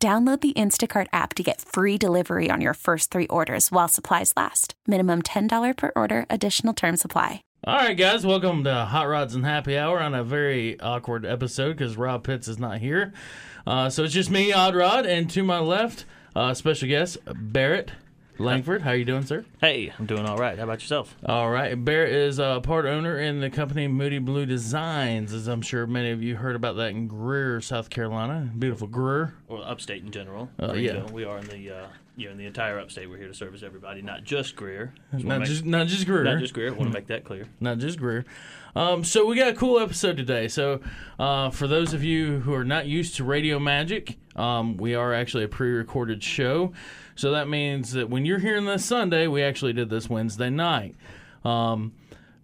Download the Instacart app to get free delivery on your first three orders while supplies last. Minimum $10 per order, additional term supply. All right, guys, welcome to Hot Rods and Happy Hour on a very awkward episode because Rob Pitts is not here. Uh, so it's just me, Odd Rod, and to my left, uh, special guest, Barrett Langford. How you doing, sir? Hey, I'm doing all right. How about yourself? All right. Bear is a part owner in the company Moody Blue Designs, as I'm sure many of you heard about that in Greer, South Carolina. Beautiful Greer. Or upstate in general. Uh, yeah. We are in the uh, you know in the entire upstate. We're here to service everybody, not just Greer. Just Not make- just, not just Greer. not just Greer. Want to make that clear. not just Greer. Um, so we got a cool episode today. So uh, for those of you who are not used to Radio Magic, um, we are actually a pre-recorded show. So that means that when you're hearing this Sunday, we actually did this Wednesday night. Um,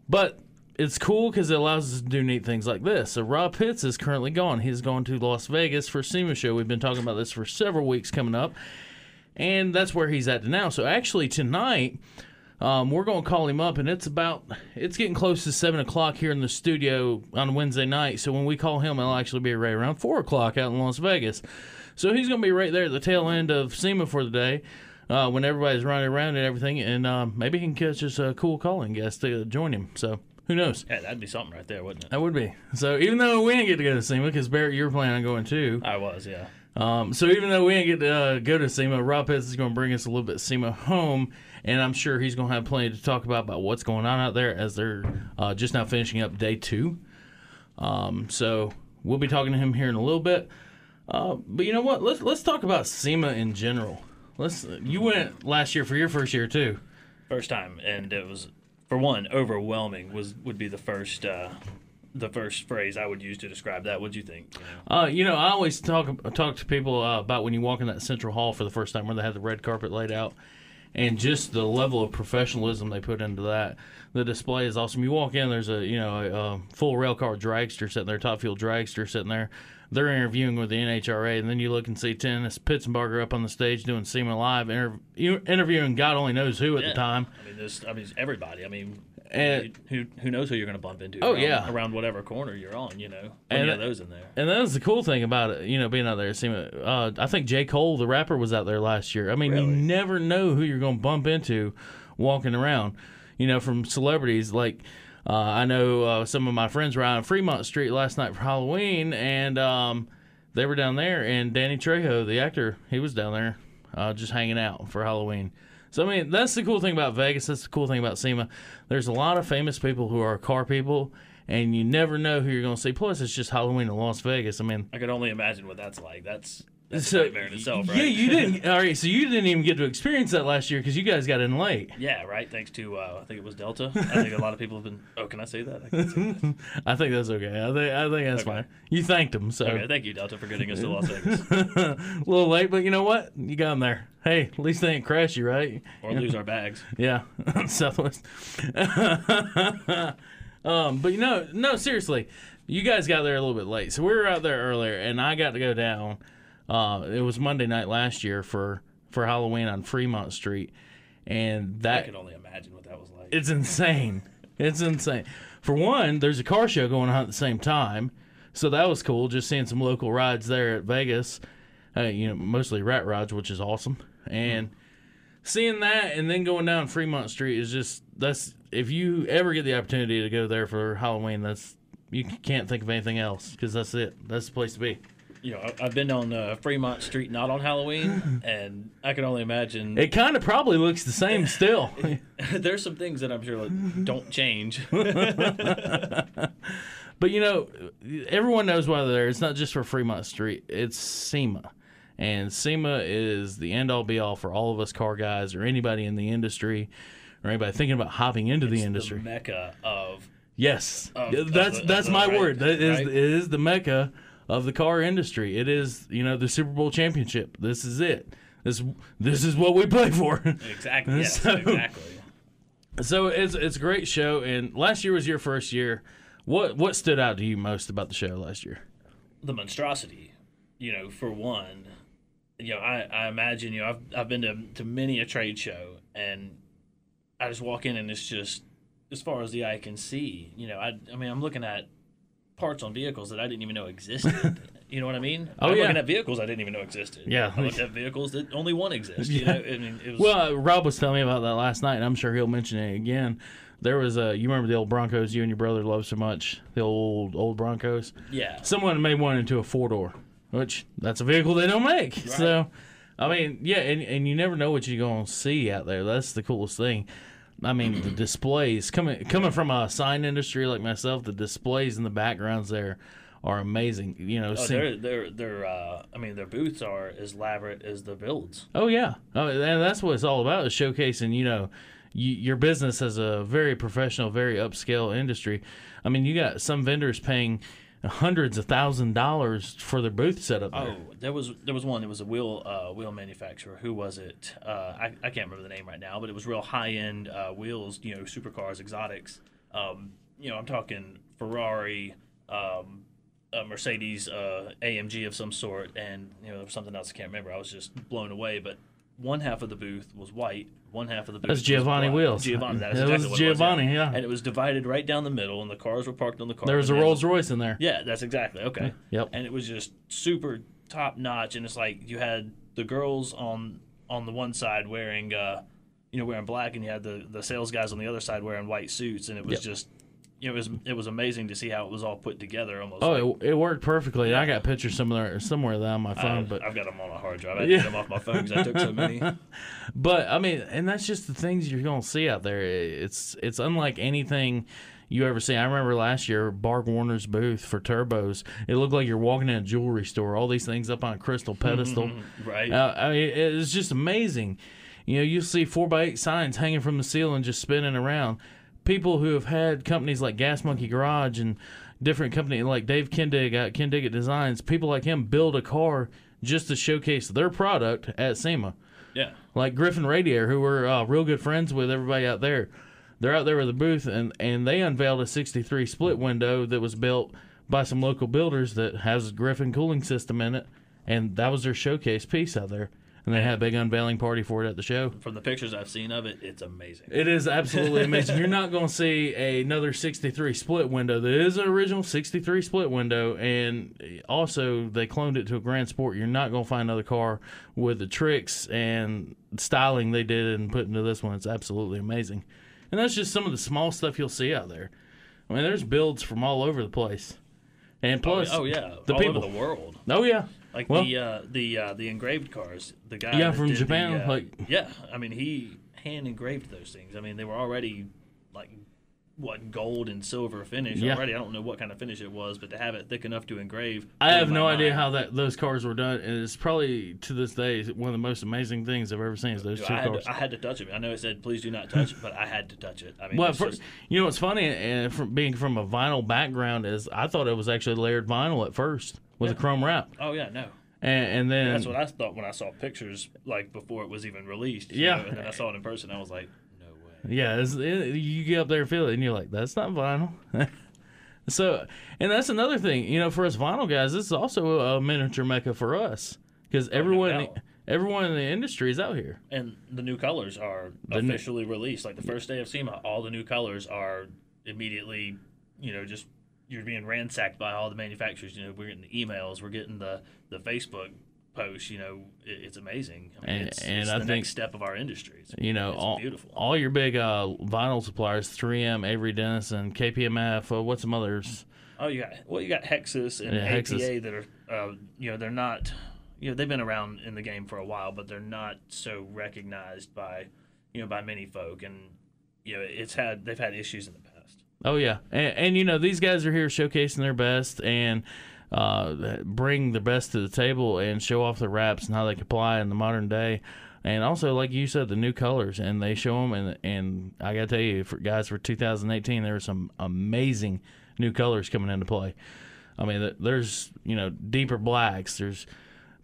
but it's cool because it allows us to do neat things like this. So Rob Pitts is currently gone. He's going to Las Vegas for SEMA show. We've been talking about this for several weeks coming up, and that's where he's at now. So actually tonight, um, we're going to call him up, and it's about it's getting close to seven o'clock here in the studio on Wednesday night. So when we call him, it'll actually be right around four o'clock out in Las Vegas. So he's going to be right there at the tail end of SEMA for the day. Uh, when everybody's running around and everything, and um, maybe he can catch us a cool calling guest to join him. So who knows? Yeah, that'd be something right there, wouldn't it? That would be. So even though we didn't get to go to SEMA, because Barrett, you were planning on going too. I was, yeah. Um, so even though we didn't get to uh, go to SEMA, Rob Pitts is going to bring us a little bit of SEMA home, and I'm sure he's going to have plenty to talk about about what's going on out there as they're uh, just now finishing up day two. Um, so we'll be talking to him here in a little bit. Uh, but you know what? Let's let's talk about SEMA in general. Let's. You went last year for your first year too. First time, and it was for one overwhelming. Was would be the first uh, the first phrase I would use to describe that. What'd you think? You know? Uh, you know, I always talk talk to people uh, about when you walk in that central hall for the first time where they have the red carpet laid out, and just the level of professionalism they put into that. The display is awesome. You walk in, there's a you know a, a full rail car dragster sitting there, top fuel dragster sitting there. They're interviewing with the NHRA, and then you look and see Dennis Pitzenbarger up on the stage doing SEMA live, inter- interviewing God only knows who at Yeah. the time. I mean, this. I mean, everybody. I mean. And- who who knows who you're going to bump into? Oh, around, yeah. around whatever corner you're on. You know, And those in there. And that's the cool thing about it, you know, being out there. SEMA. Uh, I think J. Cole, the rapper, was out there last year. I mean, you never know who you're going to bump into walking around. You know, from celebrities like uh, I know uh, some of my friends were out on Fremont Street last night for Halloween, and um, they were down there. And Danny Trejo, the actor, he was down there uh, just hanging out for Halloween. So I mean, that's the cool thing about Vegas. That's the cool thing about SEMA. There's a lot of famous people who are car people, and you never know who you're going to see. Plus, it's just Halloween in Las Vegas. I mean, I could only imagine what that's like. That's that's so a nightmare in itself, right? yeah, you didn't. All right, so you didn't even get to experience that last year because you guys got in late. Yeah, right. Thanks to uh, I think it was Delta. I think a lot of people have been. Oh, can I say that? I say that. I think that's okay. I think I think that's Okay. fine. You thanked them, so Okay, thank you, Delta, for getting us to Las Vegas, a little late, but you know what? You got them there. Hey, at least they didn't crash you, right? or lose our bags. Yeah, Southwest. um, but you know, no, seriously, you guys got there a little bit late, so we were out there earlier, and I got to go down. Uh, it was Monday night last year for for Halloween on Fremont Street, and that I can only imagine what that was like. it's insane. It's insane. For one, there's a car show going on at the same time, so that was cool. Just seeing some local rides there at Vegas. Uh, you know, mostly rat rides, which is awesome. And seeing that, and then going down Fremont Street is just that's if you ever get the opportunity to go there for Halloween, that's you can't think of anything else because that's it. That's the place to be. You know, I've been on uh, Fremont Street not on Halloween, and I can only imagine. It kind of probably looks the same still. there's some things that I'm sure like, don't change. But you know, everyone knows why they're there. It's not just for Fremont Street. It's SEMA, and SEMA is the end all be all for all of us car guys or anybody in the industry or anybody thinking about hopping into the the industry. mecca of yes, Of- Yeah, of that's the- that's my right, word. That is right. it is the mecca of the car industry. It is, you know, the Super Bowl championship. This is it. This this is what we play for. Exactly. Yes, So- exactly. so it's it's a great show. And last year was your first year. What what stood out to you most about the show last year? the monstrosity, you know, for one, you know, I, I imagine, you know, I've, I've been to, to many a trade show and I just walk in and it's just as far as the eye can see, you know, I, I mean, I'm looking at parts on vehicles that I didn't even know existed. you know what I mean? Oh, I'm yeah. looking at vehicles I didn't even know existed. Yeah. I looked at vehicles that only one exists. You Yeah. know, I mean, it was, Well, uh, Rob was telling me about that last night, and I'm sure he'll mention it again. There was a you remember the old Broncos you and your brother love so much, the old old Broncos. yeah. Someone made one into a four door, which that's a vehicle they don't make. So, I mean, yeah, and, and you never know what you're gonna see out there. That's the coolest thing. I mean, the displays coming coming from a sign industry like myself, the displays in the backgrounds there are amazing. You know, Oh, they're, they're, they're, uh, I mean, their booths are as elaborate as the builds. Oh yeah, oh, and that's what it's all about is showcasing. You know, you, your business as a very professional, very upscale industry. I mean, you got some vendors paying hundreds of thousand dollars for their booth setup there. Oh, there was there was one. There was a wheel uh, wheel manufacturer. Who was it? Uh, I, I can't remember the name right now, but it was real high end uh, wheels. You know, supercars, exotics. Um, you know, I'm talking Ferrari, um, a Mercedes, uh, AMG of some sort, and you know, something else I can't remember. I was just blown away. But one half of the booth was white. One half of the booth That's was Giovanni black. Wheels. Giovanni, that is That exactly was what it Giovanni, yeah. And it was divided right down the middle, and the cars were parked on the car. there was a and Rolls Royce in there. yeah, that's exactly okay. Yep. And it was just super top notch, and it's like you had the girls on on the one side wearing, uh, you know, wearing black, and you had the the sales guys on the other side wearing white suits, and it was Yep. just, it was it was amazing to see how it was all put together. Almost. Oh, like, it, it worked perfectly. I got pictures somewhere somewhere that on my phone, I, but I've got them on a hard drive. I Yeah. get them off my phone because I took so many. But I mean, and that's just the things you're gonna see out there. It's it's unlike anything you ever see. I remember last year, BorgWarner's booth for turbos. It looked like you're walking in a jewelry store. All these things up on a crystal pedestal. right. Uh, I mean, it's just amazing. You know, you see four by eight signs hanging from the ceiling, just spinning around. People who have had companies like Gas Monkey Garage and different company like Dave Kindig at Kindig Designs. People like him build a car just to showcase their product at SEMA yeah. like Griffin Radiator, who we're uh, real good friends with everybody out there. They're out there with a booth, and, and they unveiled a 63 split window that was built by some local builders that has a Griffin cooling system in it, and that was their showcase piece out there. And they had a big unveiling party for it at the show. From the pictures I've seen of it, it's amazing. It is absolutely amazing. You're not going to see another 63 split window. There is an original 63 split window, and also they cloned it to a Grand Sport. You're not going to find another car with the tricks and styling they did and put into this one. It's absolutely amazing. And that's just some of the small stuff you'll see out there. I mean, there's builds from all over the place. And oh, plus, oh yeah, the all people. over the world. Oh, yeah. Like Well- the uh, the uh, the engraved cars, the guy Yeah, from did the, Japan, uh, like- yeah, I mean he hand engraved those things. I mean they were already like what gold and silver finish Yeah. already. I don't know what kind of finish it was, but to have it thick enough to engrave, I have no idea how that those cars were done, and it's probably to this day one of the most amazing things I've ever seen. Is those Dude, two I cars. to, I had to touch it. I know it said please do not touch it, but I had to touch it. I mean, well, for, just- you know what's funny, and from being from a vinyl background, is I thought it was actually layered vinyl at first with a chrome wrap, oh yeah, no. and, and then That's what I thought when I saw pictures like before it was even released. Yeah. know, and then I saw it in person. I was like, no way. Yeah, it, you get up there and feel it, and you're like, that's not vinyl. so, and that's another thing, you know, for us vinyl guys, this is also a miniature mecca for us because oh, everyone, doubt. everyone in the industry is out here. And the new colors are The new- officially released. Like the first day of SEMA, all the new colors are immediately, you know, just you're being ransacked by all the manufacturers. You know, we're getting the emails, we're getting the the Facebook posts. You know, it, it's amazing. I mean, And- it's, and it's I the think- next step of our industry. It's, You know, it's all, beautiful. all your big uh, vinyl suppliers, 3M, Avery Dennison, KPMF, uh, what's some others? Oh, you got well, you got Hexis and Yeah, APA Hexis. that are, uh, you know, they're not, you know, they've been around in the game for a while, but they're not so recognized by, you know, by many folk, and you know, it's had they've had issues in the past. Oh yeah, and, and you know these guys are here showcasing their best and uh, bring the best to the table and show off the wraps and how they apply in the modern day. And also, like you said, the new colors, and they show them. And and I gotta tell you, for guys, for 2018, there were some amazing new colors coming into play. I mean, there's you know deeper blacks, there's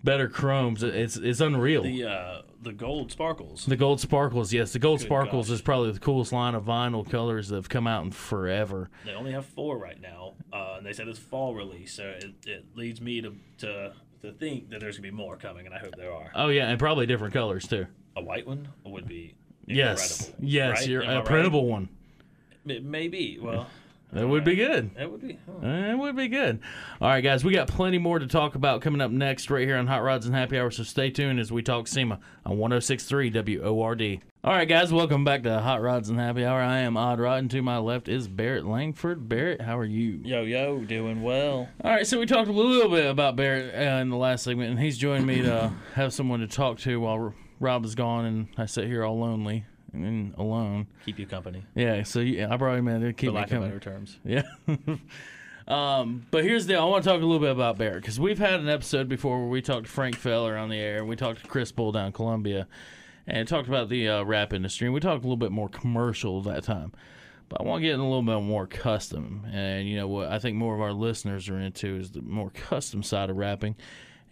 better chromes. It's it's unreal. The uh, the gold sparkles. The gold sparkles, yes, the gold Good sparkles gosh. is probably the coolest line of vinyl colors that have come out in forever. They only have four right now, uh, and they said it's fall release, so it, it leads me to, to to think that there's gonna be more coming, and I hope there are. Oh yeah, and probably different colors too. A white one would be Yes, incredible, yes, right? you're Am I a right? printable one. Maybe. Well, That would be good. that would be. huh. It would be good. All right, guys, we got plenty more to talk about coming up next right here on Hot Rods and Happy Hour, so stay tuned as we talk SEMA on 1063 WORD. All right, guys, welcome back to Hot Rods and Happy Hour. I am Odd Rod, and to my left is Barrett Langford. Barrett, how are you? Yo yo, doing well. All right, so we talked a little bit about Barrett uh, in the last segment, and he's joined me to have someone to talk to while Rob is gone, and I sit here all lonely and alone. Keep you company, Yeah, so yeah, I brought him in to keep for me of better terms. Yeah. um, but here's the deal. I want to talk a little bit about Barrett because we've had an episode before where we talked to Frank Feller on the air and we talked to Chris Bull down in Columbia and talked about the uh, wrap industry. And we talked a little bit more commercial that time. But I want to get in a little bit more custom. And, you know, what I think more of our listeners are into is the more custom side of wrapping.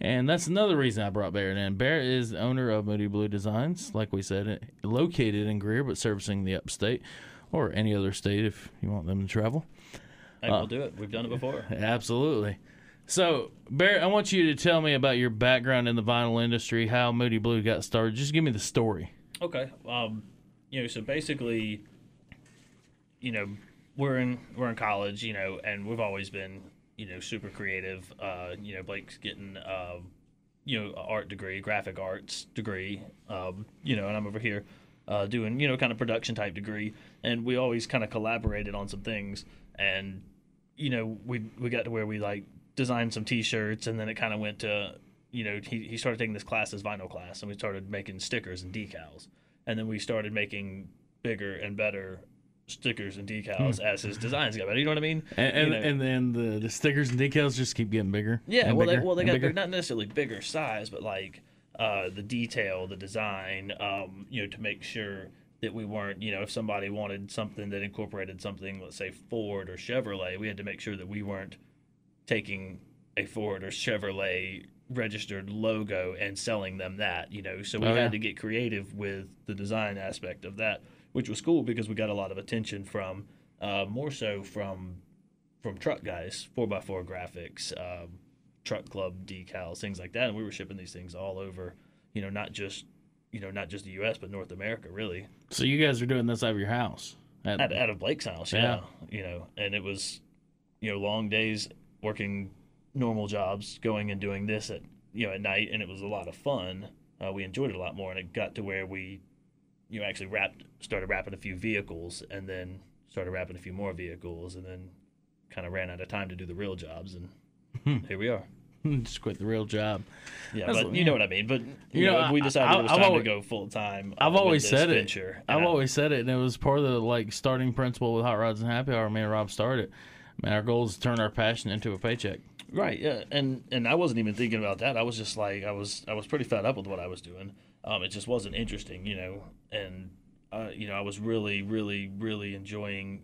And that's another reason I brought Barrett in. Barrett is the owner of Moody Blue Designs, like we said, located in Greer, but servicing the upstate or any other state if you want them to travel. Hey, we'll do it. We've done it before. Absolutely. So, Barrett, I want you to tell me about your background in the vinyl industry, how Moody Blue got started. Just give me the story. Okay. Um, you know, so basically, you know, we're in we're in college, you know, and we've always been, you know, super creative. Uh, you know, Blake's getting, uh, you know, art degree, graphic arts degree. Um, you know, and I'm over here uh, doing, you know, kind of production type degree, and we always kind of collaborated on some things, and you know, we we got to where we like designed some T-shirts, and then it kind of went to, you know, he he started taking this class, as vinyl class, and we started making stickers and decals, and then we started making bigger and better stickers and decals as his designs got better. You know what I mean? And and, You know- and then the, the stickers and decals just keep getting bigger. yeah, well, they, well, they got bigger. they're not necessarily bigger size, but like uh, the detail, the design, um, you know, to make sure that we weren't, you know, if somebody wanted something that incorporated something, let's say Ford or Chevrolet, we had to make sure that we weren't taking a Ford or Chevrolet registered logo and selling them that, you know. So we Oh, had yeah. to get creative with the design aspect of that, which was cool because we got a lot of attention from, uh, more so from from truck guys, four x four graphics, um, truck club decals, things like that, and we were shipping these things all over, you know, not just you know not just the U.S. but North America, really, So you guys are doing this out of your house. At- out, out of Blake's house, Yeah. yeah. you know, and it was, you know, long days working normal jobs, going and doing this at you know at night, and it was a lot of fun. Uh, we enjoyed it a lot more, and it got to where we, you know, actually wrapped, started wrapping a few vehicles, and then started wrapping a few more vehicles, and then kind of ran out of time to do the real jobs, and here we are. just quit the real job. Yeah, That's- but you know what I mean. But you, You know, know, we decided I- it was I've time always- to go full time. I've always said it. venture. and I've I- always said it, and it was part of the like starting principle with Hot Rods and Happy Hour. Me and Rob started. Man, our goal is to turn our passion into a paycheck. Right, yeah, and and I wasn't even thinking about that. I was just like, I was I was pretty fed up with what I was doing. Um, it just wasn't interesting, you know, and uh, you know, I was really, really, really enjoying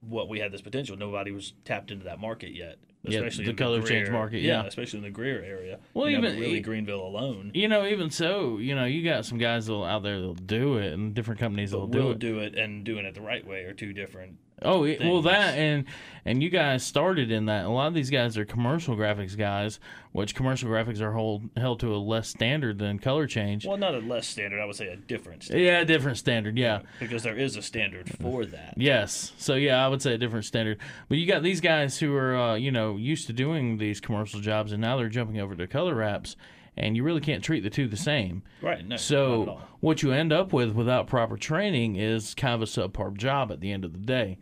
what we had this potential. Nobody was tapped into that market yet, Yeah, especially the in color Greer- change market, yeah. especially in the Greer area. Well, you even- but really Greenville alone. You know, even so, you know, you got some guys that'll, out there that'll do it, and different companies that'll But do will it. do it and doing it the right way are two different. Oh, it, well, that and and you guys started in that. A lot of these guys are commercial graphics guys, which commercial graphics are hold, held to a less standard than color change. Well, not a less standard. I would say a different standard. yeah, a different standard. Yeah. because there is a standard for that. Yes. So yeah, I would say a different standard. But you got these guys who are uh, you know used to doing these commercial jobs, and now they're jumping over to color wraps, and you really can't treat the two the same. Right. No. So what you end up with without proper training is kind of a subpar job at the end of the day.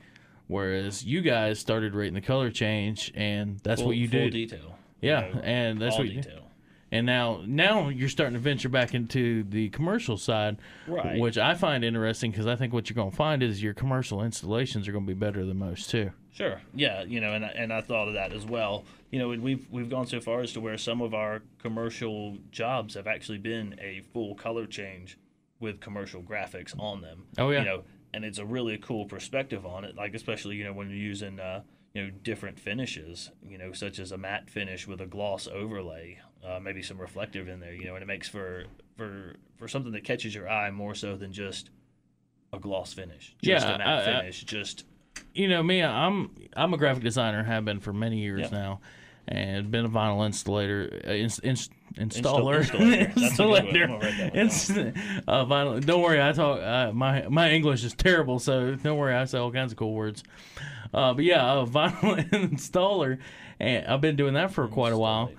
Whereas you guys started rating the color change, and that's full, what you do. detail. Yeah, you know, and that's what you detail. and now now you're starting to venture back into the commercial side, Right. which I find interesting because I think what you're going to find is your commercial installations are going to be better than most too. Sure. Yeah. You know, and I- and I thought of that as well. You know, and we've we've gone so far as to where some of our commercial jobs have actually been a full color change with commercial graphics on them. Oh, yeah. You know, and it's a really cool perspective on it. Like especially you know when you're using uh, you know different finishes, you know, such as a matte finish with a gloss overlay, uh, maybe some reflective in there, you know, and it makes for for for something that catches your eye more so than just a gloss finish, just Yeah, a matte I- finish, just you know me i'm i'm a graphic designer have been for many years Yeah. now and been a vinyl installer uh, ins, ins, installer installer. That's a good one. I'm gonna write that one Ins- uh, vinyl don't worry i talk uh, my my english is terrible so don't worry i say all kinds of cool words uh, but yeah a vinyl installer and i've been doing that for quite a while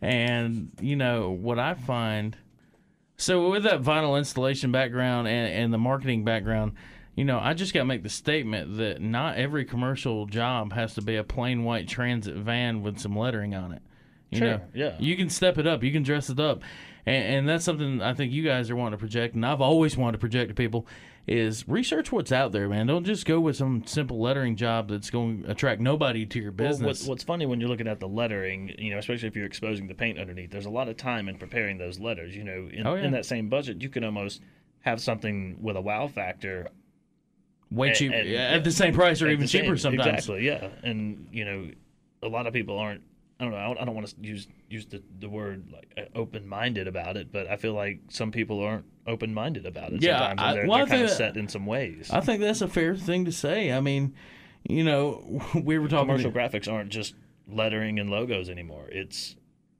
and you know what i find so with that vinyl installation background and, and the marketing background, you know, I just got to make the statement that not every commercial job has to be a plain white transit van with some lettering on it. You Sure, know, yeah. You can step it up. You can dress it up, and, and that's something I think you guys are wanting to project, and I've always wanted to project to people is research what's out there, man. Don't just go with some simple lettering job that's going to attract nobody to your Well, business. what's, what's funny when you're looking at the lettering, you know, especially if you're exposing the paint underneath, there's a lot of time in preparing those letters. You know, in, Oh, yeah. in that same budget, you can almost have something with a wow factor Way and- cheap and- at the same price or even the same- cheaper sometimes. Exactly, yeah. And you know, a lot of people aren't. I don't know. I don't, I don't want to use use the, the word like uh, open minded about it, but I feel like some people aren't open minded about it. Yeah, sometimes, I- they're, well, I they're kind of think- set in some ways. I think that's a fair thing to say. I mean, you know, we were talking. Commercial graphics aren't just lettering and logos anymore. It's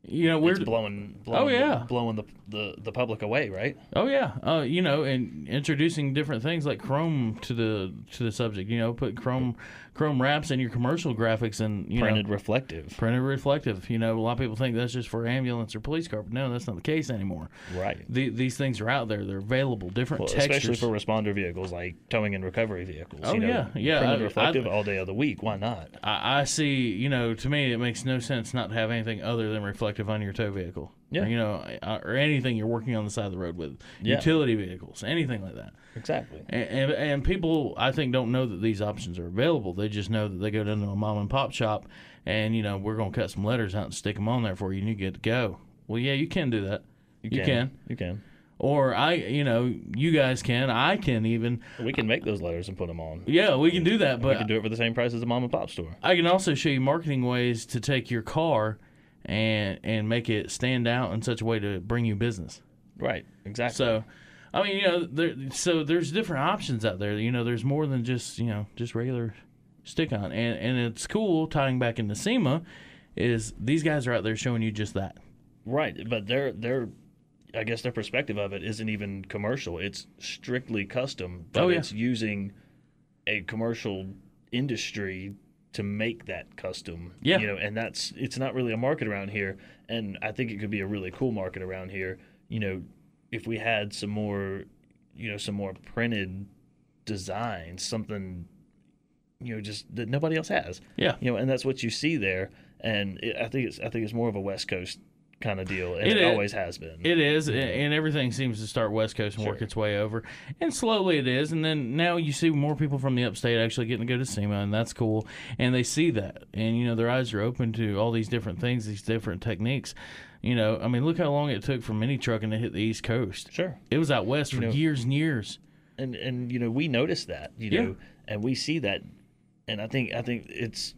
you know, we're it's blowing, blowing yeah. the, blowing the, the the public away, right? oh yeah, uh, you know, and introducing different things like Chrome to the to the subject. You know, put Chrome Chrome wraps in your commercial graphics and you Printed know. reflective, Printed reflective. You know, a lot of people think that's just for ambulance or police car, but no, that's not the case anymore. right? The, these things are out there; they're available, different Well, textures. especially for responder vehicles like towing and recovery vehicles. Oh, you know, yeah, yeah, Printed I- reflective I- all day of the week. Why not? I, I see, you know, to me, it makes no sense not to have anything other than reflective on your tow vehicle. Yeah. Or, you know, uh, or anything you're working on the side of the road with. Yeah. Utility vehicles, anything like that. Exactly. And, and, and people, I think, don't know that these options are available. They just know that they go down to a mom and pop shop and, you know, we're going to cut some letters out and stick them on there for you and you get to go. Well, yeah, you can do that. You can. You can. Or I, you know, you guys can. I can even. We can make those letters and put them on. Yeah, we can do that. we But can do it for the same price as a mom and pop store. I can also show you marketing ways to take your car and and make it stand out in such a way to bring you business. Right. Exactly. So, I mean, you know, there so there's different options out there. You know, there's more than just you know just regular stick on, and and it's cool tying back into SEMA is these guys are out there showing you just that. right, but their their I guess their perspective of it isn't even commercial. It's strictly custom, but Oh, yeah. it's using a commercial industry to make that custom. Yeah. You know, and that's it's not really a market around here, and I think it could be a really cool market around here. You know, if we had some more, you know, some more printed designs, something, you know, just that nobody else has. Yeah. You know, and that's what you see there, and it, I think it's I think it's more of a West Coast kind of deal, and It it, always has been. It is, and everything seems to start West Coast and work its way over, and slowly it is. And then now you see more people from the upstate actually getting to go to SEMA, and that's cool. And they see that, and you know their eyes are open to all these different things, these different techniques. You know, I mean, look how long it took for mini trucking to hit the East Coast. sure, It was out west for know- years and years. and and you know we notice that, you Yeah. know, and we see that, and I think I think it's.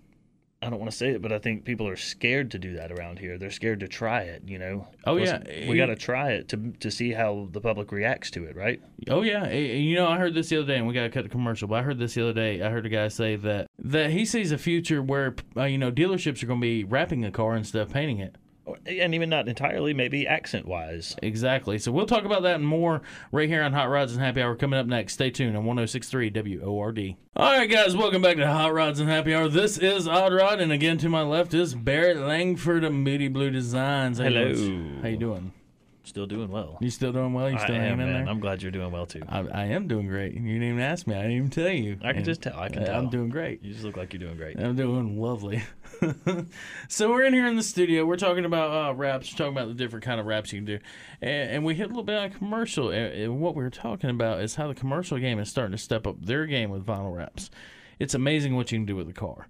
I don't want to say it, but I think people are scared to do that around here. They're scared to try it, you know. Oh, Listen, yeah. we got to try it to to see how the public reacts to it, right? Oh yeah, you know I heard this the other day, and we got to cut the commercial. But I heard this the other day. I heard a guy say that that he sees a future where uh, you know dealerships are going to be wrapping a car instead of painting it. And even not entirely, maybe accent wise. Exactly. So we'll talk about that and more right here on Hot Rods and Happy Hour coming up next. Stay tuned on 1063 WORD. All right, guys, welcome back to Hot Rods and Happy Hour. This is Odd Rod, and again to my left is Barrett Langford of Moody Blue Designs. You Hello. How you doing? Still doing well. You still doing well? You I still am, hanging in man. there? I'm glad you're doing well too. I, I am doing great. You didn't even ask me. I didn't even tell you. I can And, just tell. I can uh, tell. I'm doing great. You just look like you're doing great. I'm doing lovely. so we're in here in the studio. We're talking about uh, wraps. We're talking about the different kind of wraps you can do, and, and we hit a little bit on commercial. And, and what we were talking about is how the commercial game is starting to step up their game with vinyl wraps. It's amazing what you can do with a car.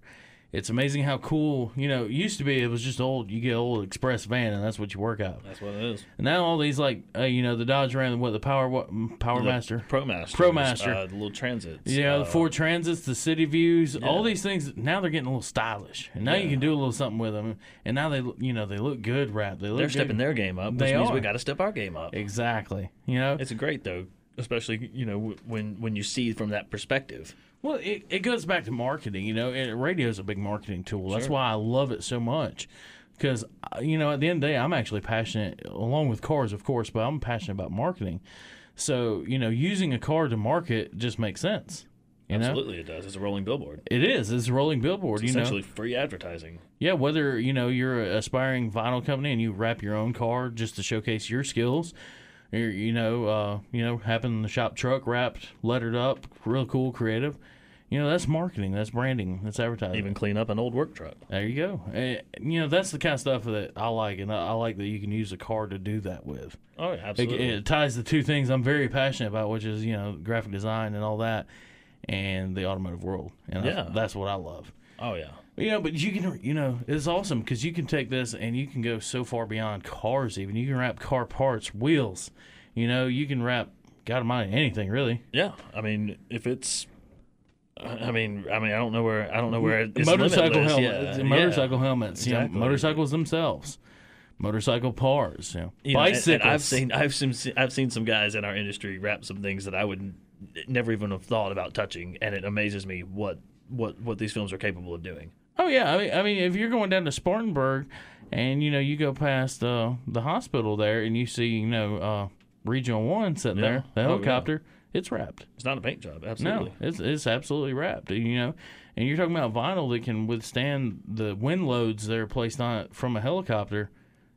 It's amazing how cool. You know, it used to be it was just old. You get old express van, and that's what you work out. That's what it is. And now all these like uh, you know the Dodge Ram, what the Power what Power The Master. ProMaster. ProMaster. Uh, the little transits. Yeah, uh, the Ford Transits, the City Views, all these things. Now they're getting a little stylish, and now you can do a little something with them. And now they, you know, they look good wrapped. They look They're good. stepping their game up, which They means are. we got to step our game up. exactly. You know, It's great though, especially you know when when you see from that perspective. Well, it, it goes back to marketing, you know, and radio is a big marketing tool. That's why I love it so much. Because, uh, you know, at the end of the day, I'm actually passionate, along with cars, of course, but I'm passionate about marketing. So, you know, using a car to market just makes sense. You know, Absolutely, it does. It's a rolling billboard. it is. It's a rolling billboard. It's you know, essentially free advertising. yeah. Whether you know you're an aspiring vinyl company and you wrap your own car just to showcase your skills, you know, uh, you know, having the shop truck wrapped, lettered up, real cool, creative. You know, that's marketing, that's branding, that's advertising. Even clean up an old work truck. There you go. Eh, you know, that's the kind of stuff that I like, and I I like that you can use a car to do that with. Oh yeah, It, absolutely. it ties the two things I'm very passionate about, which is you know graphic design and all that, and the automotive world. And I- Yeah. that's what I love. oh yeah. You know, but you can, you know, it's awesome because you can take this and you can go so far beyond cars. Even you can wrap car parts, wheels. You know, you can wrap, God Almighty, anything really. Yeah, I mean, if it's, I mean, I mean, I don't know where, I don't know where it's motorcycle limitless. helmets, Yeah, motorcycle yeah. helmets, you know, motorcycles themselves, motorcycle parts, you know, You know, and- And I've seen, I've seen, I've seen some guys in our industry wrap some things that I would never even have thought about touching, and it amazes me what, what, what these films are capable of doing. Oh yeah, I mean, I mean, if you're going down to Spartanburg, and you know you go past uh, the hospital there, and you see you know uh, Regional One sitting Yeah. there, the Oh, yeah. helicopter, it's wrapped. It's not a paint job, absolutely. No, it's it's absolutely wrapped. You know, and you're talking about vinyl that can withstand the wind loads that are placed on it from a helicopter.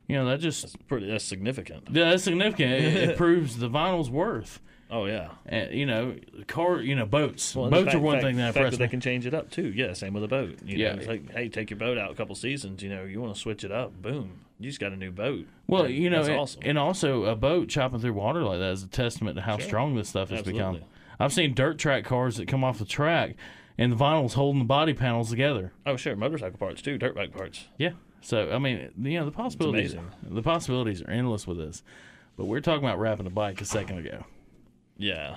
You know, that just It's pretty, that's significant. yeah, that's significant. it, it proves the vinyl's worth. Oh yeah. And you know, car, you know, boats. Well, boats fact- are one fact- thing that impresses they can change it up too. Yeah, same with a boat. You Yeah. know, it's like, hey, take your boat out a couple seasons. You know, you want to switch it up. Boom, you just got a new boat. Well, And you know, and, awesome. and also a boat chopping through water like that is a testament to how Sure. strong this stuff has become. I've seen dirt track cars that come off the track, and the vinyl's holding the body panels together. oh, sure, motorcycle parts too, dirt bike parts. Yeah. So I mean, you know, the possibilities, the possibilities are endless with this. But we're talking about wrapping a bike a second ago. Yeah,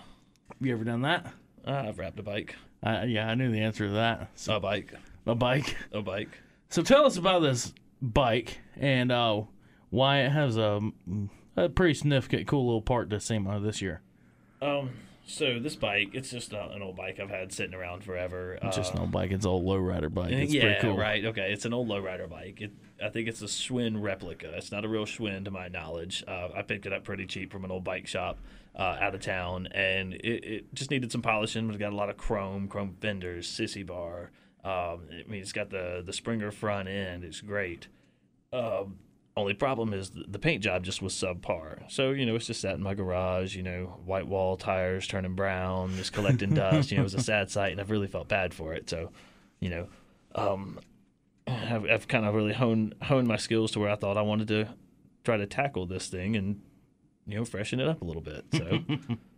Have you ever done that? uh, I've wrapped a bike, Uh, yeah, I knew the answer to that. So, a bike, a bike. a bike. So tell us about this bike and uh, why it has a, a pretty significant, cool little part to SEMA this year. Um, so this bike, it's just an old bike I've had sitting around forever. It's just Uh, an old bike. It's an old lowrider bike. It's yeah, pretty cool. right. Okay, it's an old lowrider bike. It, I think it's a Schwinn replica. It's not a real Schwinn to my knowledge. Uh, I picked it up pretty cheap from an old bike shop uh, out of town, and it, it just needed some polishing. It's got a lot of chrome, chrome fenders, sissy bar. Um, I mean, it's got the the Springer front end. It's great. Um, only problem is the, paint job just was subpar. So you know, it's just sat in my garage. You know, white wall tires turning brown, just collecting dust. You know, it was a sad sight, and I've really felt bad for it. So, you know, um, I've, I've kind of really honed honed my skills to where I thought I wanted to try to tackle this thing and you know freshen it up a little bit. So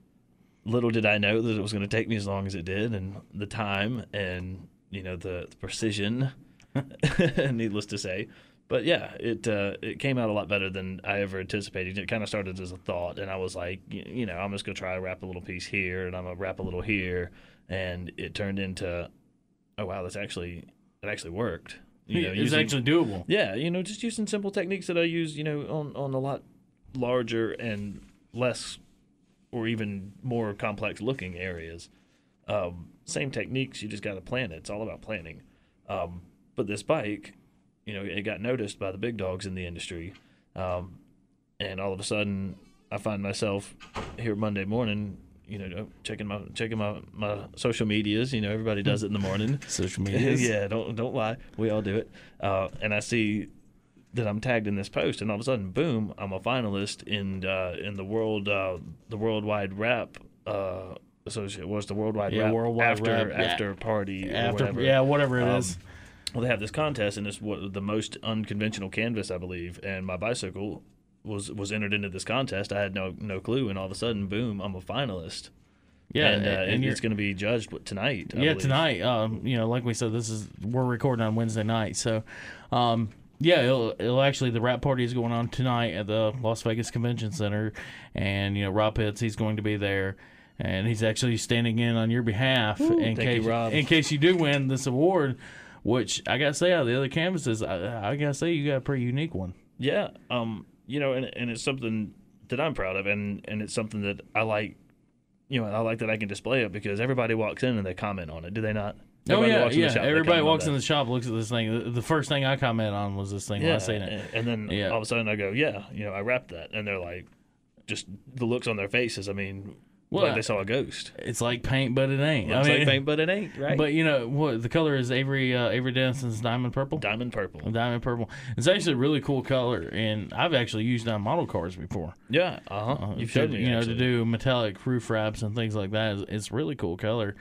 little did I know that it was going to take me as long as it did, and the time and you know the, the precision. needless to say, but yeah, it uh, it came out a lot better than I ever anticipated. It kind of started as a thought, and I was like, you know, I'm just gonna try to wrap a little piece here, and I'm gonna wrap a little here, and it turned into, oh wow, that's actually it actually worked. You know, it's using- actually doable. yeah, you know, just using simple techniques that I use, you know, on, on a lot larger and less or even more complex looking areas. Um, same techniques, you just got to plan it. It's all about planning. Um, but this bike, you know, it got noticed by the big dogs in the industry. Um, and all of a sudden, I find myself here Monday morning, you know, checking my checking my, my social medias. You know, everybody does it in the morning. Social media. yeah, don't don't lie. We all do it. Uh, and I see that I'm tagged in this post, and all of a sudden, boom, I'm a finalist in uh, in the world uh, the worldwide wrap uh, associate was the worldwide Yeah, wrap Worldwide after Wrap, yeah. after party After, whatever. yeah, whatever it Um, is. Well, they have this contest, and it's what the most unconventional canvas, I believe. And my bicycle was was entered into this contest. I had no no clue, and all of a sudden, boom, I'm a finalist. Yeah, and, uh, and it's going to be judged tonight. I yeah, believe. tonight. Um, you know, like we said, this is we're recording on Wednesday night, so um, yeah, it'll, it'll actually the wrap party is going on tonight at the Las Vegas Convention Center, and you know Rob Pitts he's going to be there, and he's actually standing in on your behalf in thank you, case Rob. in case you do win this award. Which I gotta say, out of the other canvases, I, I gotta say you got a pretty unique one. Yeah, um, you know, and and it's something that I'm proud of, and and it's something that I like. You know, I like that I can display it because everybody walks in and they comment on it. Do they not? Oh Everybody yeah, walks in the yeah. shop, Everybody walks in the shop, looks at this thing. The- The first thing I comment on was this thing when yeah, I seen it. and then Yeah. all of a sudden I go, yeah, you know, I wrapped that, and they're like, just the looks on their faces. I mean, Well, like they saw a ghost. It's like paint, but it ain't. Looks I mean, like paint, but it ain't right. But you know what? The color is Avery uh, Avery Dennison's diamond purple. diamond purple. Diamond purple. It's actually a really cool color, and I've actually used it on model cars before. Yeah, uh huh. Uh, You've showed me, you know, to do metallic roof wraps and things like that. It's, it's really cool color.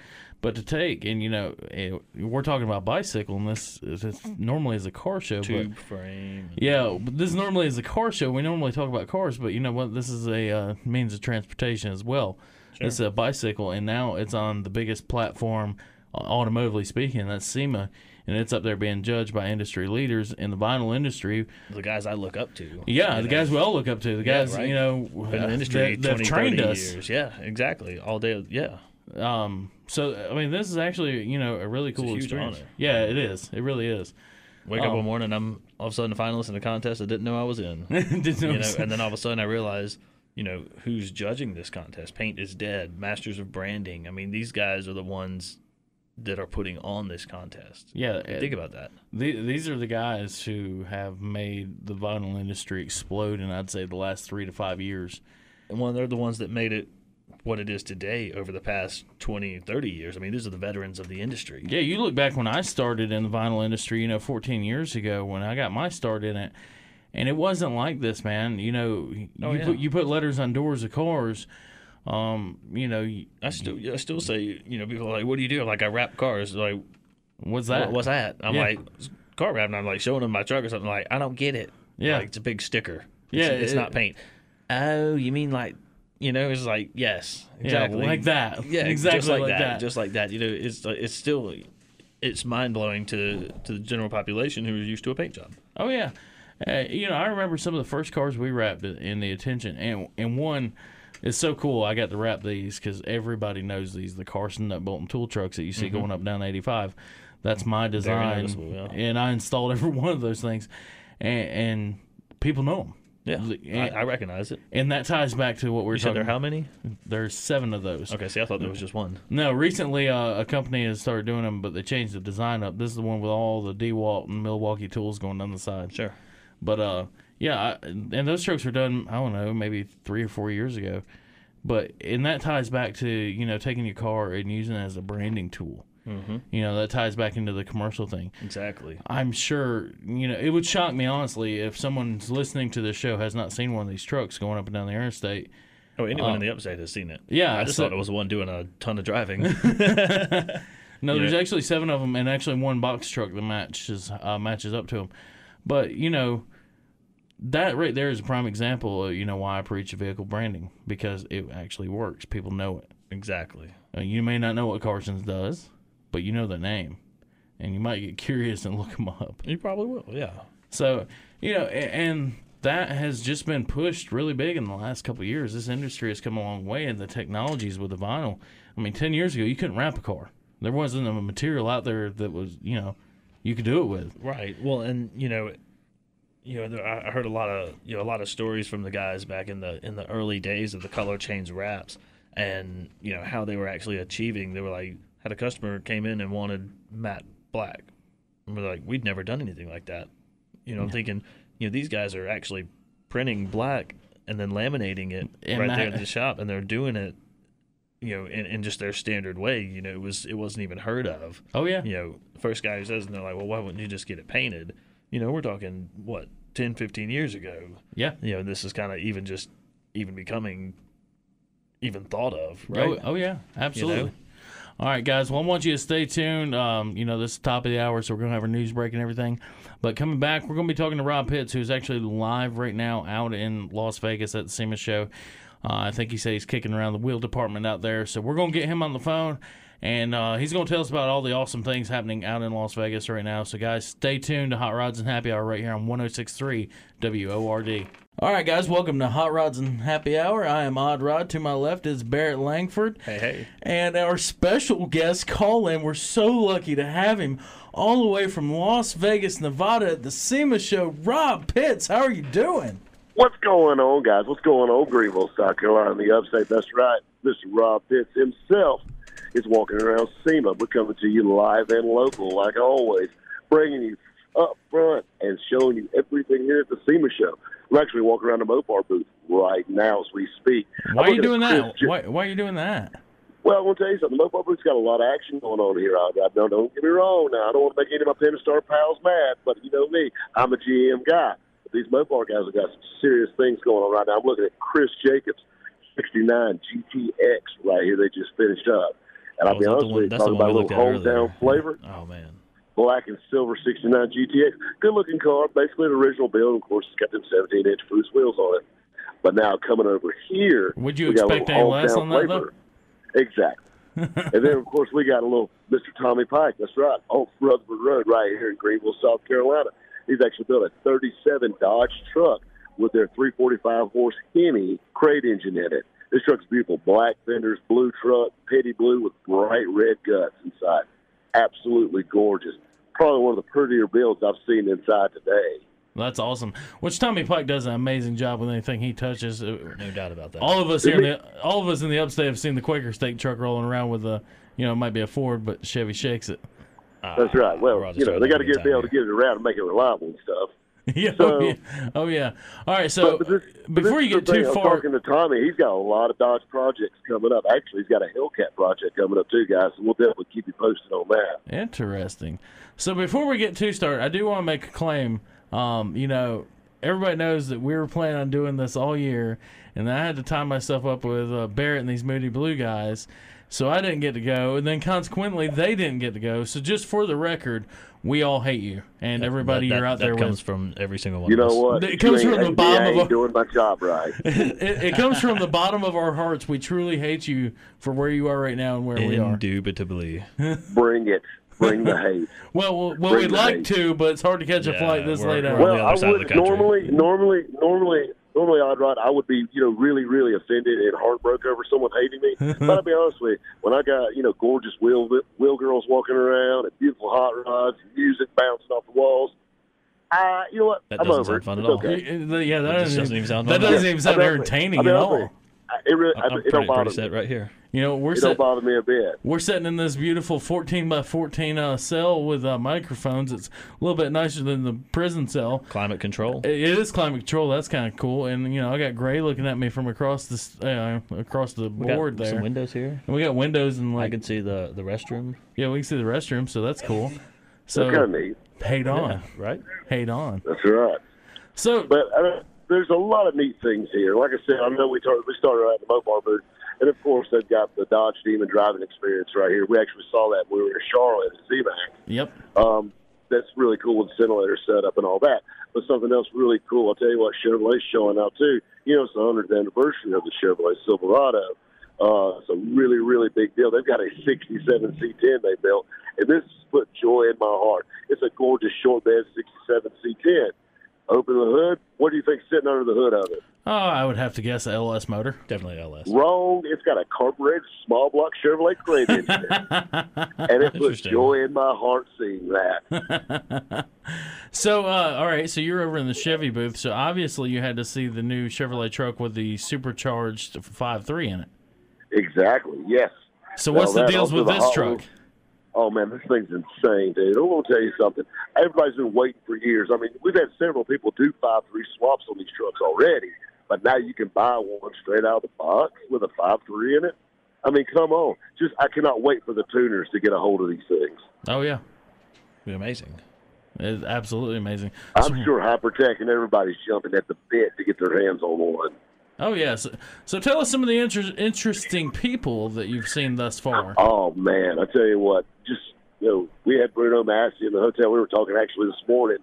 But to take, and you know, eh, we're talking about bicycle, and this is normally is a car show, but tube frame. yeah, but this normally is a car show. We normally talk about cars, but you know what? This is a uh, means of transportation as well. It's a bicycle, and now it's on the biggest platform, uh, automotively speaking. That's SEMA, and it's up there being judged by industry leaders in the vinyl industry. The guys I look up to. Yeah, the know. guys we all look up to. The Yeah, guys, right. you know, been in the industry that, that 20, trained 30 us. years. Yeah, exactly. All day. Yeah. Um, so I mean, this is actually you know a really cool huge experience. honor. Yeah, it is. It really is. Wake up Oh. one morning, I'm all of a sudden a finalist in a contest I didn't know I was in. Didn't you know, know- and then all of a sudden I realize, you know, who's judging this contest? Paint is Dead, Masters of Branding. I mean, these guys are the ones that are putting on this contest. yeah, Think about that. The, these are the guys who have made the vinyl industry explode in, I'd say, the last three to five years. And one, they're the ones that made it what it is today over the past 20, 30 years. I mean, these are the veterans of the industry. Yeah, you look back when I started in the vinyl industry, you know, 14 years ago when I got my start in it, and it wasn't like this, man. You know, you, Oh, yeah. put, you put letters on doors of cars. Um, you know, you- I still, I still say, you know, people are like, "What do you do?" I'm like, I wrap cars. They're like, what's that? what's that? I'm Yeah. like, car wrapping. I'm like showing them my truck or something. Like, I don't get it. Yeah. like, it's a big sticker. Yeah, it's, it's it- not paint. Oh, you mean like, you know, it's like yes, Yeah, exactly, like that. Yeah, Exactly just like, like that. that. just like that. You know, it's it's still, it's mind blowing to to the general population who is used to a paint job. Oh yeah, uh, you know I remember some of the first cars we wrapped in- the attention, and and one is so cool. I got to wrap these because everybody knows these the Carson Nut Bolt and Tool trucks that you see going up down eighty five. That's my design, yeah. and I installed every one of those things, and, and people know them. Yeah, I, I recognize it. and that ties back to what we we're You said talking. there how many? There's seven of those. Okay, see, I thought there was just one. No, recently uh, a company has started doing them, but they changed the design up. This is the one with all the DeWalt and Milwaukee tools going down the side. Sure. But uh, yeah, I, and those strokes were done. I don't know, maybe three or four years ago. But and that ties back to you know taking your car and using it as a branding tool. Mm-hmm. You know that ties back into the commercial thing. Exactly. I'm sure you know it would shock me honestly if someone's listening to this show has not seen one of these trucks going up and down the interstate. Oh, anyone Uh, in the upstate has seen it. yeah, I just so- thought it was one doing a ton of driving. No, You there's actually seven of them, and actually one box truck that matches uh, matches up to them. But you know, that right there is a prime example. Of, you know why I preach vehicle branding because it actually works. People know it. exactly. Uh, you may not know what Carson's does, but you know the name, and you might get curious and look them up. You probably will. Yeah. So you know, and that has just been pushed really big in the last couple of years. This industry has come a long way, and the technologies with the vinyl. I mean, ten years ago, you couldn't wrap a car. There wasn't a material out there that was, you know, you could do it with. Right. Well, and you know, you know, I heard a lot of you know a lot of stories from the guys back in the in the early days of the color change wraps, and you know how they were actually achieving. They were like had a customer came in and wanted matte black, and we're like, we'd never done anything like that. You know, I'm thinking, you know, these guys are actually printing black and then laminating it And right there that- at the shop, and they're doing it. You know, in, in just their standard way. You know, it was it wasn't even heard of Oh yeah, you know, first guy who says, and they're like, well, why wouldn't you just get it painted? You know, we're talking, what, 10, 15 years ago. yeah. You know, this is kind of even just, even becoming, even thought of, Oh, right? oh yeah, absolutely. know? All right, guys. Well, I want you to stay tuned. Um, you know, this is top of the hour, so we're gonna have our news break and everything. But coming back, we're gonna be talking to Rob Pitts, who's actually live right now out in Las Vegas at the SEMA show. Uh, I think he said he's kicking around the wheel department out there. So we're going to get him on the phone, and uh, he's going to tell us about all the awesome things happening out in Las Vegas right now. So, guys, stay tuned to Hot Rods and Happy Hour right here on 1063 WORD. All right, guys, welcome to Hot Rods and Happy Hour. I am Odd Rod. To my left is Barrett Langford. Hey, hey. And our special guest call in, we're so lucky to have him all the way from Las Vegas, Nevada at the SEMA show. Rob Pitts, how are you doing? What's going on, guys? What's going on, Greenville, South Carolina, the upstate? That's right. Mr. Rob Pitts himself is walking around SEMA. We're coming to you live and local, like always, bringing you up front and showing you everything here at the SEMA show. We're actually walking around the Mopar booth right now as we speak. Why are you doing that? Why, why are you doing that? Well, I'm going to tell you something. The Mopar booth's got a lot of action going on here. I, I, don't, don't get me wrong now. I don't want to make any of my Pentastar pals mad, but you know me. I'm a GM guy. But these Mopar guys have got some serious things going on right now. I'm looking at Chris Jacobs, 69 GTX right here. They just finished up. And I'll Oh, be is the honest one- with you, talking about a little looked at earlier. hometown flavor Oh man. Black and silver 69 GTX. Good looking car, basically an original build. Of course, it's got them 17 inch Bruce wheels on it. But now coming over here, Would you a expect any less on that, flavor. Exactly. and then, of course, we got a little Mr. Tommy Pike. That's right, off Rutherford Road, right here in Greenville, South Carolina. He's actually built a 37 Dodge truck with their 345 horse Hemi crate engine in it. This truck's beautiful. Black fenders, blue truck, petty blue with bright red guts inside. Absolutely gorgeous. Probably one of the prettier builds I've seen inside today. That's awesome. Which Tommy Pike does an amazing job with anything he touches. No doubt about that. All of us here, in the, all of us in the upstate have seen the Quaker Steak truck rolling around with a, you know, it might be a Ford, but Chevy shakes it. That's right. Well, Roger's you know, they got to get anytime be able to get it around and make it reliable and stuff. yeah, So- oh, yeah. Oh yeah. All right. So But- but this- before you get too I'm far, talking to Tommy. He's got a lot of Dodge projects coming up. Actually, he's got a Hellcat project coming up too, guys. So we'll definitely keep you posted on that. Interesting. So before we get too started, I do want to make a claim. Um, you know, everybody knows that we were planning on doing this all year, and I had to tie myself up with uh, Barrett and these Moody Blue guys, so I didn't get to go, and then consequently they didn't get to go. So just for the record, we all hate you, and everybody that, you're out that there comes with. from every single one You of us. know what? It comes from the I bottom of ain't doing my job right. it, it comes from the bottom of our hearts. We truly hate you for where you are right now and where we are. Indubitably. Bring it. Bring the hate. Well, well, well we'd like hate. to, but it's hard to catch a Yeah, flight this late we're on the Well, other I side of would the country. normally, normally, normally, normally, I'd ride. I would be, you know, really, really offended and heartbroken over someone hating me. but I'll be honest with you, when I got, you know, gorgeous wheel wheel girls walking around and beautiful hot rods, and music bouncing off the walls, I, you know what? That I'm doesn't over sound fun it. at all. okay. Yeah, that It doesn't, doesn't even sound that doesn't even sound I'll be honest with you. entertaining I'll be at all. I- It, really, I, I'm it pretty, don't bother pretty set me. right here. You know, we're It sit, don't bother me a bit. we're sitting in this beautiful 14 by 14 uh, cell with uh, microphones. It's a little bit nicer than the prison cell. Climate control. It it is climate control. That's kind of cool. And you know, I got Gray looking at me from across this uh, across the We got board there. some windows here. and we got windows and like I like can see the the restroom. yeah, we can see the restroom, so that's cool. That's kind of neat. hate on, Yeah, right. hate on. That's right. So But uh, there's a lot of neat things here. Like I said, I know we started, we started out at the Mopar booth, and of course they've got the Dodge Demon driving experience right here. We actually saw that when we were in Charlotte at CMAC. yep, Um, that's really cool with the scintillator setup and all that. But something else really cool, I'll tell you what, Chevrolet's showing out too. You know, it's the 100th anniversary of the Chevrolet Silverado. Uh, it's a really, really big deal. They've got a 67 C10 they built, and this put joy in my heart. It's a gorgeous short bed 67 C10. Open the hood. What do you think sitting under the hood of it? oh, I would have to guess LS motor. Definitely LS. Wrong. It's got a carbureted small block Chevrolet crate engine, in it. and it puts joy in my heart seeing that. So, uh, all right. So you're over in the Chevy booth. So obviously you had to see the new Chevrolet truck with the supercharged 5.3 in it. Exactly. Yes. So what's the deals with this truck? Oh man, this thing's insane, dude. I'm gonna tell you something. Everybody's been waiting for years. I mean, we've had several people do five three swaps on these trucks already, but now you can buy one straight out of the box with a five three in it. I mean, come on. Just I cannot wait for the tuners to get a hold of these things. Oh yeah, Be amazing. it's absolutely amazing. I'm sure Hypertech and everybody's jumping at the bit to get their hands on one. Oh yes. So, tell us some of the inter- interesting people that you've seen thus far. Oh man, I tell you what, just you know, we had Bruno Massel in the hotel. We were talking actually this morning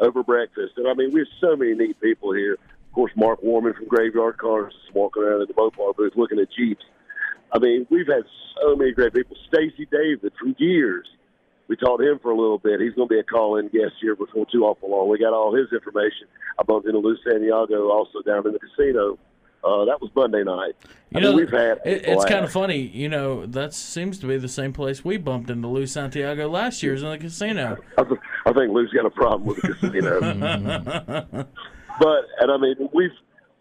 over breakfast, and I mean, we have so many neat people here. Of course, Mark Worman from Graveyard Carz walking around in the Mopar booth looking at Jeeps. I mean, we've had so many great people. Stacy David from GearZ. We to him for a little bit. He's going to be a call-in guest here before too awful long. We got all his information. I bumped into Lou Santiago also down in the casino. Uh, that was Monday night. You I know, mean, we've had. it, it's kind of funny. You know, that seems to be the same place we bumped into Lou Santiago last year, is in the casino. I, th- I think Lou's got a problem with the casino. but and I mean, we've.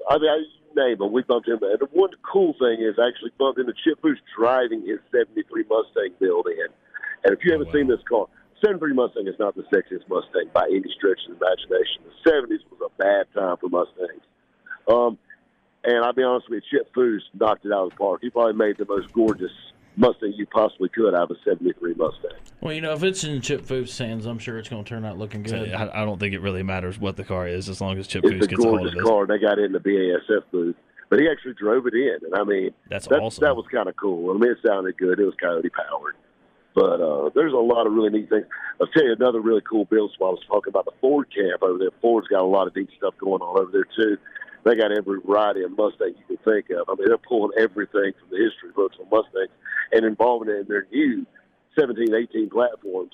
I mean, I name him. We bumped into. And the one cool thing is I actually bumped into Chip Foose driving his '73 Mustang build in. And if you haven't seen this car, 73 Mustang is not the sexiest Mustang by any stretch of the imagination. The 70s was a bad time for Mustangs. Um, and I'll be honest with you, Chip Foose knocked it out of the park. He probably made the most gorgeous Mustang you possibly could out of a 73 Mustang. Well, you know, if it's in Chip Foose' hands, I'm sure it's going to turn out looking good. I, I don't think it really matters what the car is as long as Chip It's Foose gets a hold gorgeous of it. car. They got it in the BASF booth. But he actually drove it in. And I mean, That's that, awesome. That was kind of cool. I mean, it sounded good. It was coyote powered. But uh, there's a lot of really neat things. I'll tell you another really cool build spot. I was talking about the Ford camp over there. Ford's got a lot of neat stuff going on over there, too. They got every variety of Mustang you can think of. I mean, they're pulling everything from the history books on Mustangs and involving it in their new 17, 18 platforms.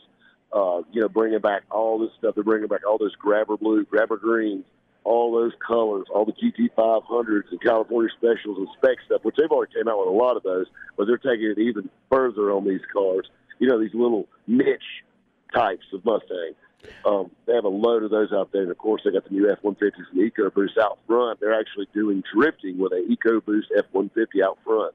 Uh, you know, bringing back all this stuff. They're bringing back all those grabber blue, grabber greens, all those colors, all the GT500s and California specials and spec stuff, which they've already came out with a lot of those, but they're taking it even further on these cars. You know, these little niche types of Mustang. Um, they have a load of those out there, and of course, they got the new F-150s and EcoBoost out front. They're actually doing drifting with an EcoBoost F-150 out front.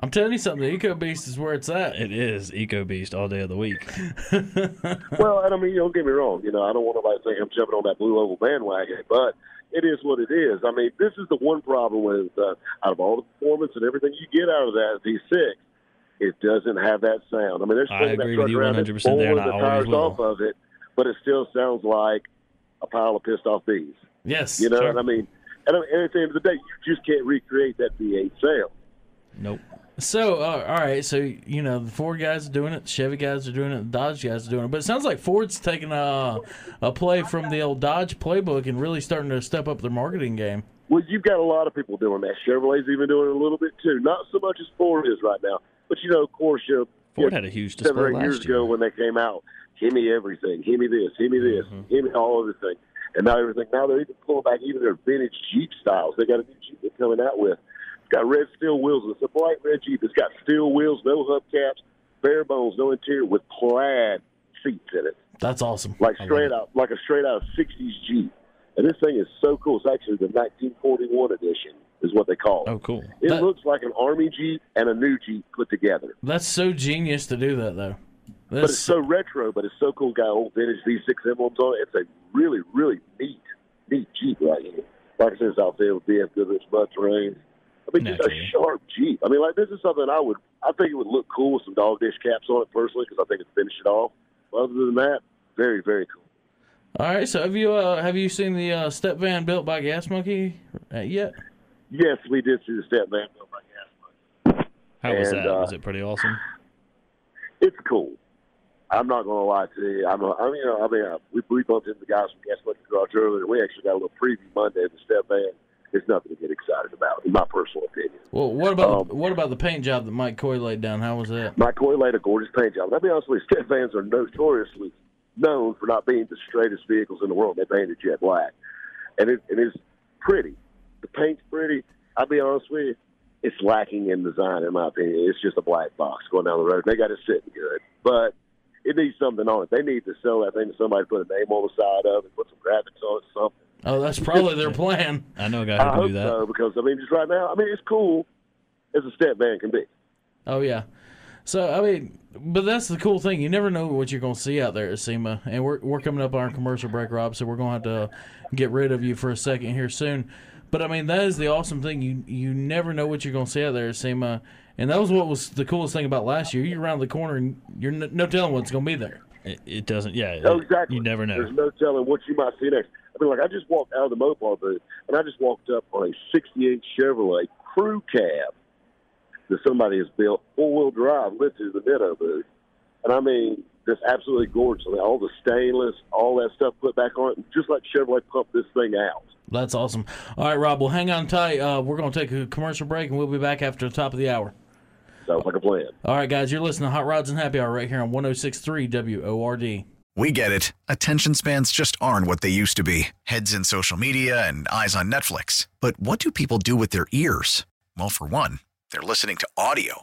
I'm telling you something. The Eco Beast is where it's at. It is Eco Beast all day of the week. well, and I mean, don't get me wrong. You know, I don't want nobody to think I'm jumping on that blue oval bandwagon, but it is what it is. I mean, this is the one problem with uh, out of all the performance and everything you get out of that V6, it doesn't have that sound. I mean, there's I swinging that agree truck with you around and 100% there, and the I tires always will. off of it, but it still sounds like a pile of pissed off bees. Yes. You know, sure. and I mean, and, I mean, and at the end of the day, you just can't recreate that V8 sound. Nope. So, uh, all right. So, you know, the Ford guys are doing it, the Chevy guys are doing it, the Dodge guys are doing it. But it sounds like Ford's taking a, a play from the old Dodge playbook and really starting to step up their marketing game. Well, you've got a lot of people doing that. Chevrolet's even doing it a little bit too. Not so much as Ford is right now, but you know, of course, you know, Ford had a huge seven display or eight years year. ago when they came out. Give me everything. Give me this. Give me this. Mm-hmm. Give me all everything. And now everything. Now they're even pulling back even their vintage Jeep styles. They got a new Jeep they're coming out with. It's got red steel wheels. It's a bright red Jeep. It's got steel wheels, no hubcaps, bare bones, no interior, with plaid seats in it That's awesome. like straight out, like a straight out of '60s Jeep. And this thing is so cool. It's actually the 1941 edition, is what they call it. Oh, cool. It That- looks like an Army Jeep and a new Jeep put together. That's so genius to do that, though. But it's so retro, but it's so cool. Got old vintage V6 emblems on it. It's a really, really neat, neat Jeep right here. Like I said, it's out there with BF Goodrich, mud terrain. I mean, just a sharp Jeep. I mean, like this is something I would, I think it would look cool with some dog dish caps on it personally, because I think it'd finish it off. But other than that, very, very cool. all right. So, have you uh, have you seen the uh, step van built by Gas Monkey uh, yet? Yes, we did see the step van built by Gas Monkey. How was that? uh, was it pretty awesome? it's cool. I'm not going to lie to you. I'm, a, I mean, you know, I mean, uh, we, we bumped into the guys from Gas Monkey Garage earlier. We actually got a little preview Monday of the step van. It's nothing to get excited about, in my personal opinion. Well, what about Um, what about the paint job that Mike Coy laid down? How was that? Mike Coy laid a gorgeous paint job. I'll be honest with you, step vans are notoriously known for not being the straightest vehicles in the world. They painted jet black, and it, it is pretty. The paint's pretty. I'll be honest with you, it's lacking in design, in my opinion. It's just a black box going down the road. They got it sitting good, but it needs something on it. They need to sell that thing to somebody, put a name on the side of it, put some graphics on it, something. Oh, that's probably their plan. I know a guy I who can hope do that. so because I mean, just right now, I mean, it's cool as a step van can be. Oh yeah. So I mean, but that's the cool thing. You never know what you're going to see out there at SEMA, and we're we're coming up on our commercial break, Rob. So we're going to have to get rid of you for a second here soon. But I mean, that is the awesome thing. You you never know what you're going to see out there at SEMA, and that was what was the coolest thing about last year. You're around the corner, and you're n- no telling what's going to be there. It, it doesn't. Yeah. Oh, it- exactly. You never know. There's no telling what you might see next. I mean, like I just walked out of the Mopar booth, and I just walked up on a '68 Chevrolet crew cab that somebody has built, four-wheel drive, lifted to the Nitto booth, and I mean, just absolutely gorgeous. I mean, all the stainless, all that stuff put back on it, just like Chevrolet pumped this thing out. That's awesome. All right, Rob. Well, hang on tight. Uh, we're going to take a commercial break, and we'll be back after the top of the hour. Sounds like a plan. All right, guys. You're listening to Hot Rods and Happy Hour right here on 106.3 WORD. We get it. Attention spans just aren't what they used to be heads in social media and eyes on Netflix. But what do people do with their ears? Well, for one, they're listening to audio.